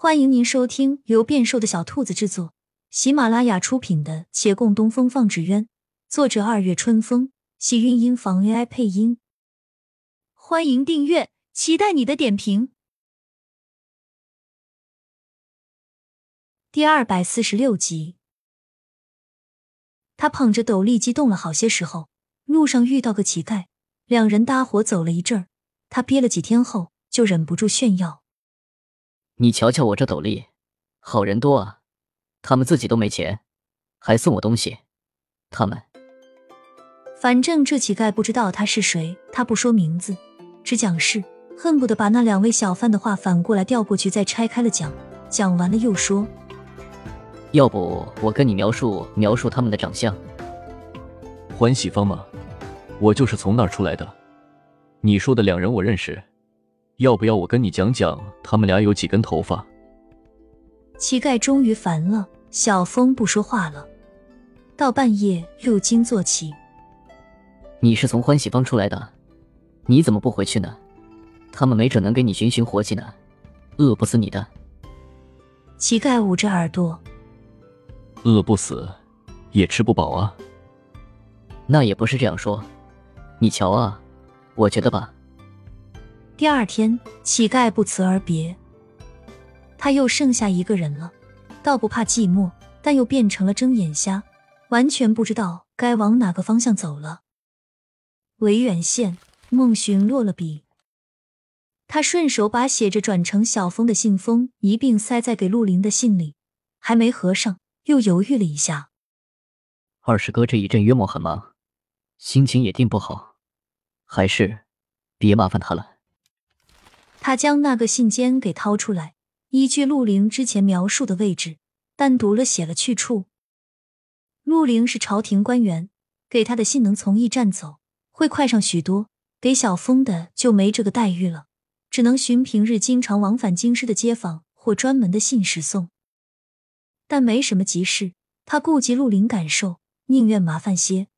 欢迎您收听由变瘦的小兔子制作、喜马拉雅出品的《且共东风放纸鸢》，作者二月春风，喜韵音房 AI 配音。欢迎订阅，期待你的点评。第二百四十六集，他捧着斗笠，激动了好些时候，路上遇到个乞丐，两人搭伙走了一阵儿，他憋了几天后，就忍不住炫耀。你瞧瞧我这斗笠，好人多啊！他们自己都没钱，还送我东西。他们，反正这乞丐不知道他是谁，他不说名字，只讲事，恨不得把那两位小贩的话反过来调过去，再拆开了讲。讲完了又说：“要不我跟你描述描述他们的长相。欢喜坊吗？我就是从那儿出来的。你说的两人我认识。”要不要我跟你讲讲他们俩有几根头发？乞丐终于烦了，小峰不说话了。到半夜六惊坐起。你是从欢喜坊出来的，你怎么不回去呢？他们没准能给你寻寻活计呢，饿不死你的。乞丐捂着耳朵，饿不死，也吃不饱啊。那也不是这样说，你瞧啊，我觉得吧。第二天，乞丐不辞而别，他又剩下一个人了。倒不怕寂寞，但又变成了睁眼瞎，完全不知道该往哪个方向走了。维远县，孟寻落了笔，他顺手把写着转成小峰的信封一并塞在给陆林的信里，还没合上，又犹豫了一下。二师哥这一阵约莫很忙，心情也定不好，还是别麻烦他了。他将那个信笺给掏出来，依据陆凌之前描述的位置，单独了写了去处。陆凌是朝廷官员，给他的信能从驿站走，会快上许多；给小峰的就没这个待遇了，只能寻平日经常往返京师的街坊或专门的信使送。但没什么急事，他顾及陆凌感受，宁愿麻烦些。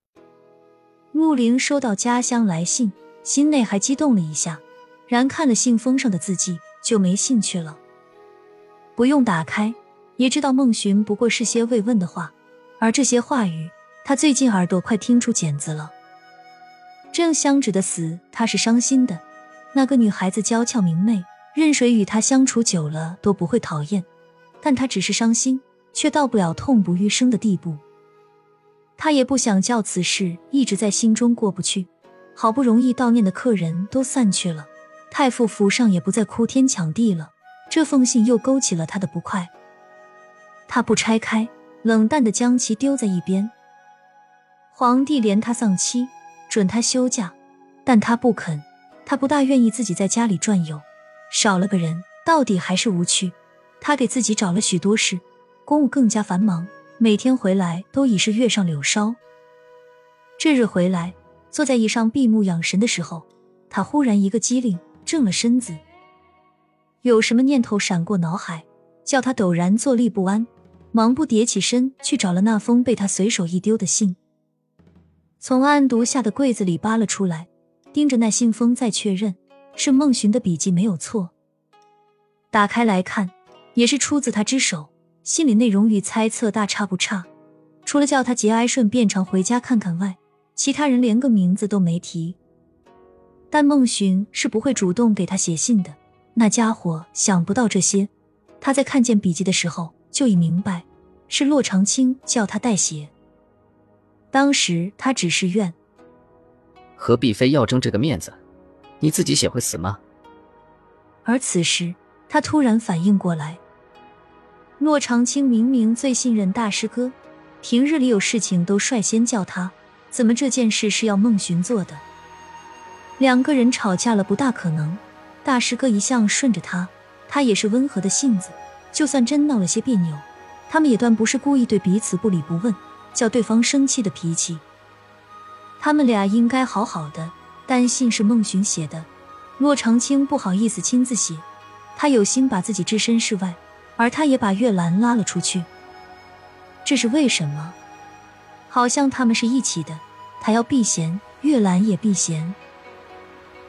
陆凌收到家乡来信，心内还激动了一下。然看了信封上的字迹，就没兴趣了。不用打开，也知道孟寻不过是些慰问的话，而这些话语，他最近耳朵快听出茧子了。郑香芷的死，他是伤心的。那个女孩子娇俏明媚，任谁与她相处久了都不会讨厌。但他只是伤心，却到不了痛不欲生的地步。他也不想叫此事一直在心中过不去。好不容易悼念的客人都散去了。太傅府上也不再哭天抢地了，这封信又勾起了他的不快。他不拆开，冷淡的将其丢在一边。皇帝怜他丧妻，准他休假，但他不肯。他不大愿意自己在家里转悠，少了个人，到底还是无趣。他给自己找了许多事，公务更加繁忙，每天回来都已是月上柳梢。这日回来，坐在椅上闭目养神的时候，他忽然一个机灵。正了身子，有什么念头闪过脑海，叫他陡然坐立不安，忙不迭起身去找了那封被他随手一丢的信，从安读下的柜子里扒了出来，盯着那信封再确认是孟寻的笔迹没有错。打开来看，也是出自他之手，信里内容与猜测大差不差，除了叫他节哀顺变常回家看看外，其他人连个名字都没提。但孟寻是不会主动给他写信的，那家伙想不到这些。他在看见笔记的时候就已明白，是洛长青叫他代写。当时他只是怨，何必非要争这个面子？你自己写会死吗？而此时他突然反应过来，骆长青明明最信任大师哥，平日里有事情都率先叫他，怎么这件事是要孟寻做的？两个人吵架了，不大可能。大师哥一向顺着他，他也是温和的性子。就算真闹了些别扭，他们也断不是故意对彼此不理不问，叫对方生气的脾气。他们俩应该好好的。但信是孟寻写的，骆长青不好意思亲自写，他有心把自己置身事外，而他也把月兰拉了出去。这是为什么？好像他们是一起的，他要避嫌，月兰也避嫌。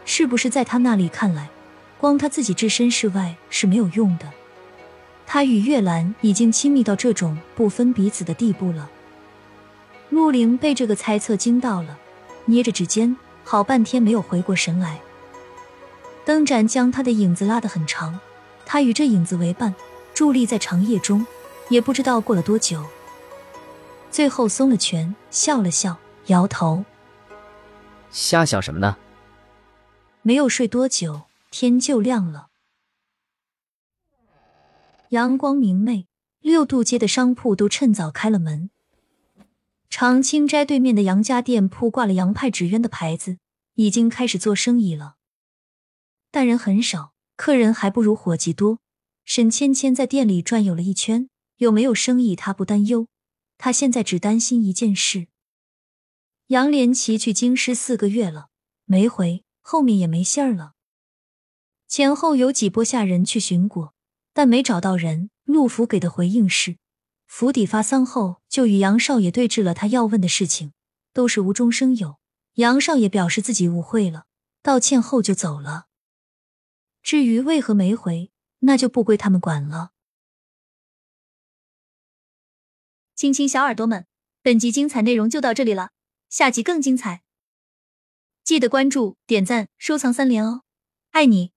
是不是在他那里看来，光他自己置身事外是没有用的？他与月兰已经亲密到这种不分彼此的地步了。陆凌被这个猜测惊到了，捏着指尖，好半天没有回过神来。灯盏将他的影子拉得很长，他与这影子为伴，伫立在长夜中，也不知道过了多久。最后松了拳，笑了笑，摇头：“瞎想什么呢？”没有睡多久，天就亮了。阳光明媚，六渡街的商铺都趁早开了门。长青斋对面的杨家店铺挂了“杨派纸鸢”的牌子，已经开始做生意了。但人很少，客人还不如伙计多。沈芊芊在店里转悠了一圈，有没有生意她不担忧，她现在只担心一件事：杨连奇去京师四个月了，没回，后面也没信儿了。前后有几波下人去寻过，但没找到人。陆府给的回应是：府邸发丧后，就与杨少爷对峙了他要问的事情，都是无中生有。杨少爷表示自己误会了，道歉后就走了。至于为何没回，那就不归他们管了。亲亲小耳朵们，本集精彩内容就到这里了，下集更精彩，记得关注、点赞、收藏三连哦，爱你！